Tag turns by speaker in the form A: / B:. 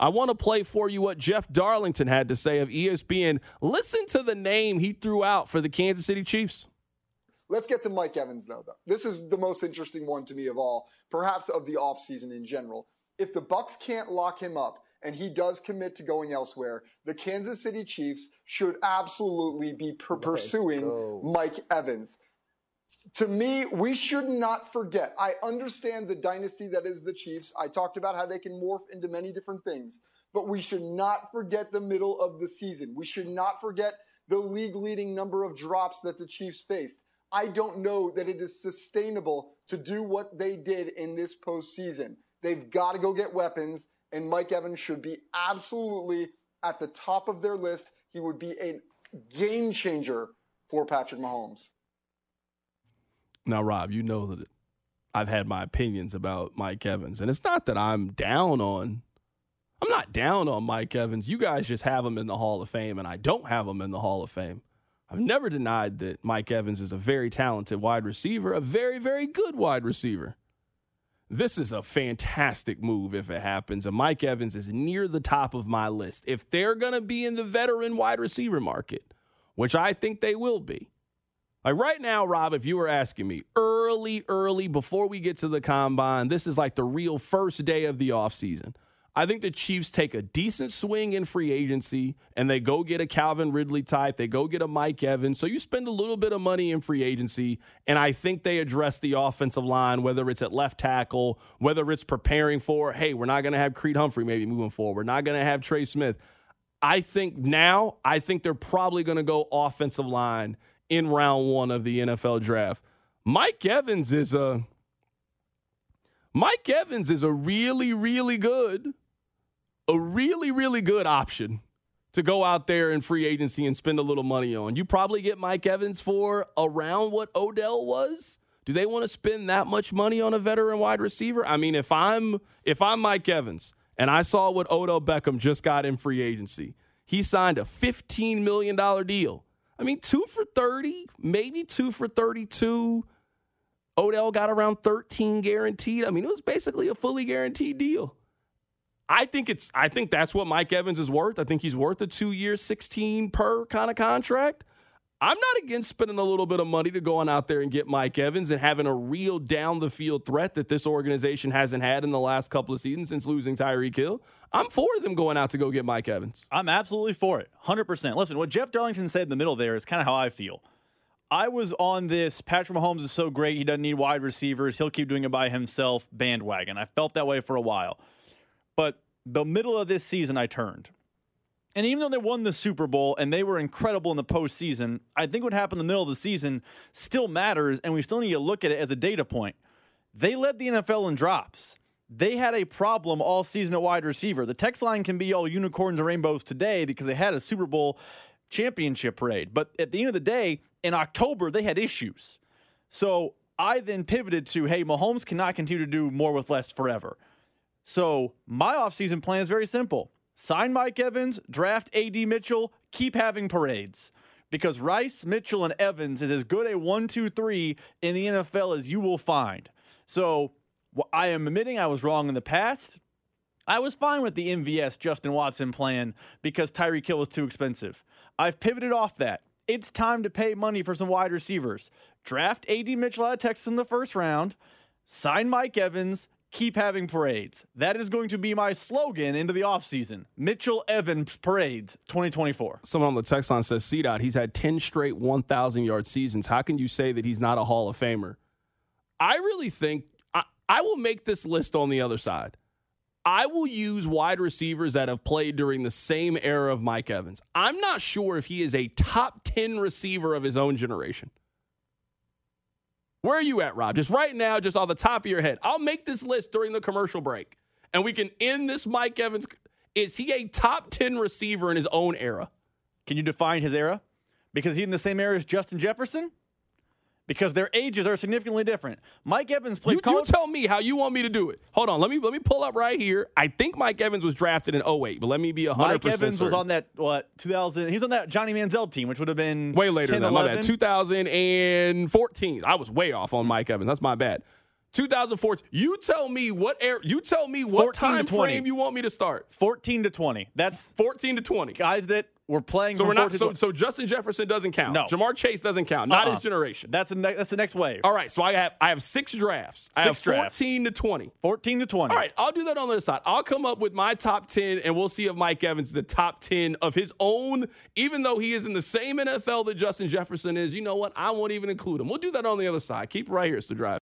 A: I want to play for you what Jeff Darlington had to say of ESPN. Listen to the name he threw out for the Kansas City Chiefs.
B: Let's get to Mike Evans, though, though. This is the most interesting one to me of all, perhaps of the offseason in general. If the Bucs can't lock him up and he does commit to going elsewhere, the Kansas City Chiefs should absolutely be per- pursuing Mike Evans to me, we should not forget. I understand the dynasty that is the Chiefs. I talked about how they can morph into many different things, but we should not forget the middle of the season. We should not forget the league leading number of drops that the Chiefs faced. I don't know that it is sustainable to do what they did in this postseason. They've got to go get weapons, and Mike Evans should be absolutely at the top of their list. He would be a game changer for Patrick Mahomes.
A: Now, Rob, you know that I've had my opinions about Mike Evans, and it's not that I'm down on. I'm not down on Mike Evans. You guys just have him in the Hall of Fame, and I don't have him in the Hall of Fame. I've never denied that Mike Evans is a very talented wide receiver, a very, very good wide receiver. This is a fantastic move if it happens. And Mike Evans is near the top of my list. If they're going to be in the veteran wide receiver market, which I think they will be, like right now, Rob, if you were asking me early, early before we get to the combine, this is like the real first day of the offseason. I think the Chiefs take a decent swing in free agency and they go get a Calvin Ridley type. They go get a Mike Evans. So you spend a little bit of money in free agency. And I think they address the offensive line, whether it's at left tackle, whether it's preparing for, hey, we're not going to have Creed Humphrey maybe moving forward. We're not going to have Trey Smith. I think now, I think they're probably going to go offensive line in round one of the NFL draft. Mike Evans is a Mike Evans is a really, really good, a really, really good option to go out there in free agency and spend a little money on. You probably get Mike Evans for around what Odell was. Do they want to spend that much money on a veteran wide receiver? I mean, if I'm if I'm Mike Evans and I saw what Odell Beckham just got in free agency, he signed a $15 million deal. I mean, two for 30, maybe two for 32. Odell got around 13 guaranteed. I mean, it was basically a fully guaranteed deal. I think it's I think that's what Mike Evans is worth. I think he's worth a 2 year 16 per kind of contract. I'm not against spending a little bit of money to going out there and get Mike Evans and having a real down the field threat that this organization hasn't had in the last couple of seasons since losing Tyreek Hill. I'm for them going out to go get Mike Evans.
C: I'm absolutely for it. 100%. Listen, what Jeff Darlington said in the middle there is kind of how I feel. I was on this Patrick Mahomes is so great, he doesn't need wide receivers, he'll keep doing it by himself bandwagon. I felt that way for a while. But the middle of this season, I turned. And even though they won the Super Bowl and they were incredible in the postseason, I think what happened in the middle of the season still matters, and we still need to look at it as a data point. They led the NFL in drops. They had a problem all season at wide receiver. The text line can be all unicorns and rainbows today because they had a Super Bowl championship parade. But at the end of the day, in October, they had issues. So I then pivoted to hey, Mahomes cannot continue to do more with less forever. So my offseason plan is very simple sign Mike Evans, draft AD Mitchell, keep having parades. Because Rice, Mitchell, and Evans is as good a one, two, three in the NFL as you will find. So I am admitting I was wrong in the past. I was fine with the MVS Justin Watson plan because Tyreek Hill was too expensive. I've pivoted off that. It's time to pay money for some wide receivers. Draft AD Mitchell out of Texas in the first round, sign Mike Evans, keep having parades. That is going to be my slogan into the offseason. Mitchell Evans Parades 2024.
A: Someone on the text line says, C. Dot, he's had 10 straight 1,000 yard seasons. How can you say that he's not a Hall of Famer? I really think I, I will make this list on the other side. I will use wide receivers that have played during the same era of Mike Evans. I'm not sure if he is a top 10 receiver of his own generation. Where are you at, Rob? Just right now, just on the top of your head. I'll make this list during the commercial break and we can end this Mike Evans. Is he a top 10 receiver in his own era?
C: Can you define his era? Because he's in the same era as Justin Jefferson? Because their ages are significantly different. Mike Evans played.
A: You,
C: college-
A: you tell me how you want me to do it. Hold on, let me let me pull up right here. I think Mike Evans was drafted in 08, but let me be 100%
C: Mike Evans
A: certain.
C: was on that what 2000. He's on that Johnny Manziel team, which would have been
A: way later
C: 10,
A: than that. My bad. 2014. I was way off on Mike Evans. That's my bad. 2014. You tell me what air. You tell me what time frame you want me to start.
C: 14 to 20. That's
A: 14 to 20.
C: guys that were playing.
A: So we're not. So so Justin Jefferson doesn't count.
C: No.
A: Ja'Marr Chase doesn't count. Uh-uh. Not
C: Uh-uh.
A: his generation.
C: That's the ne- that's the next wave.
A: All right. So I have I have six drafts. I have
C: Six drafts.
A: 14 to 20.
C: 14 to 20.
A: All right, I'll do that on the other side. I'll come up with my top 10, and we'll see if Mike Evans is the top 10 of his own, even though he is in the same NFL that Justin Jefferson is. You know what? I won't even include him. We'll do that on the other side. Keep right here. It's the drive.